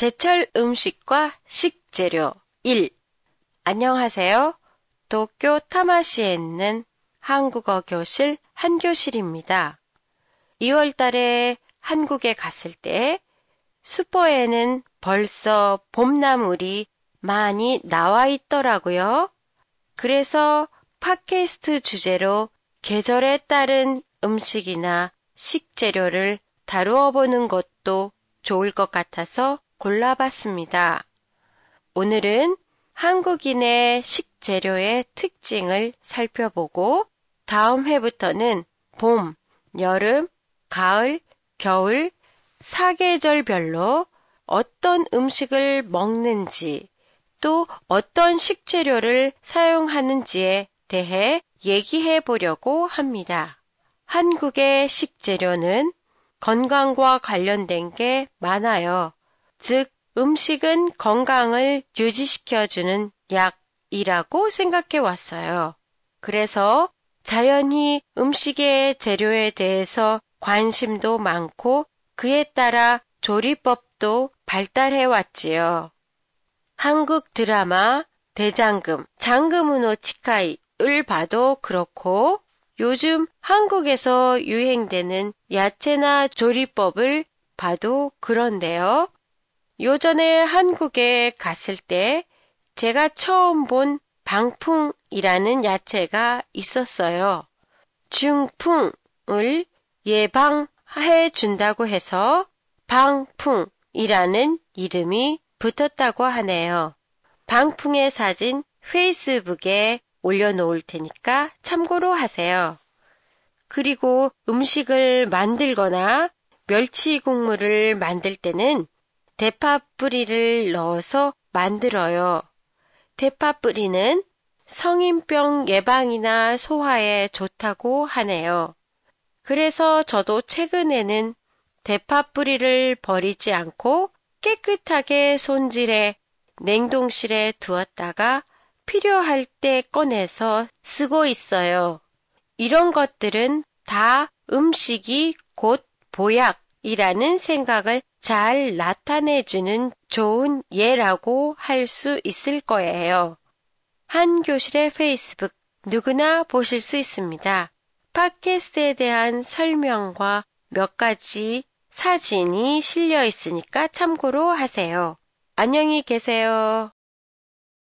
제철 음식과 식재료 1. 안녕하세요. 도쿄 타마시에 있는 한국어 교실 한교실입니다. 2월 달에 한국에 갔을 때 슈퍼에는 벌써 봄나물이 많이 나와 있더라고요. 그래서 팟캐스트 주제로 계절에 따른 음식이나 식재료를 다루어 보는 것도 좋을 것 같아서 골라봤습니다. 오늘은 한국인의 식재료의 특징을 살펴보고 다음 회부터는 봄, 여름, 가을, 겨울, 사계절별로 어떤 음식을 먹는지 또 어떤 식재료를 사용하는지에 대해 얘기해 보려고 합니다. 한국의 식재료는 건강과 관련된 게 많아요. 즉, 음식은 건강을 유지시켜주는 약이라고 생각해 왔어요. 그래서 자연히 음식의 재료에 대해서 관심도 많고 그에 따라 조리법도 발달해 왔지요. 한국 드라마 대장금, 장금은호 치카이을 봐도 그렇고 요즘 한국에서 유행되는 야채나 조리법을 봐도 그런데요. 요전에 한국에 갔을 때 제가 처음 본 방풍이라는 야채가 있었어요. 중풍을 예방해 준다고 해서 방풍이라는 이름이 붙었다고 하네요. 방풍의 사진 페이스북에 올려놓을 테니까 참고로 하세요. 그리고 음식을 만들거나 멸치 국물을 만들 때는 대파 뿌리를 넣어서 만들어요. 대파 뿌리는 성인병 예방이나 소화에 좋다고 하네요. 그래서 저도 최근에는 대파 뿌리를 버리지 않고 깨끗하게 손질해 냉동실에 두었다가 필요할 때 꺼내서 쓰고 있어요. 이런 것들은 다 음식이 곧 보약 이라는 생각을 잘 나타내주는 좋은 예라고 할 수 있을 거예요. 한 교실의 페이스북 누구나 보실 수 있습니다. 팟캐스트에 대한 설명과 몇 가지 사진이 실려 있으니까 참고로 하세요. 안녕히 계세요.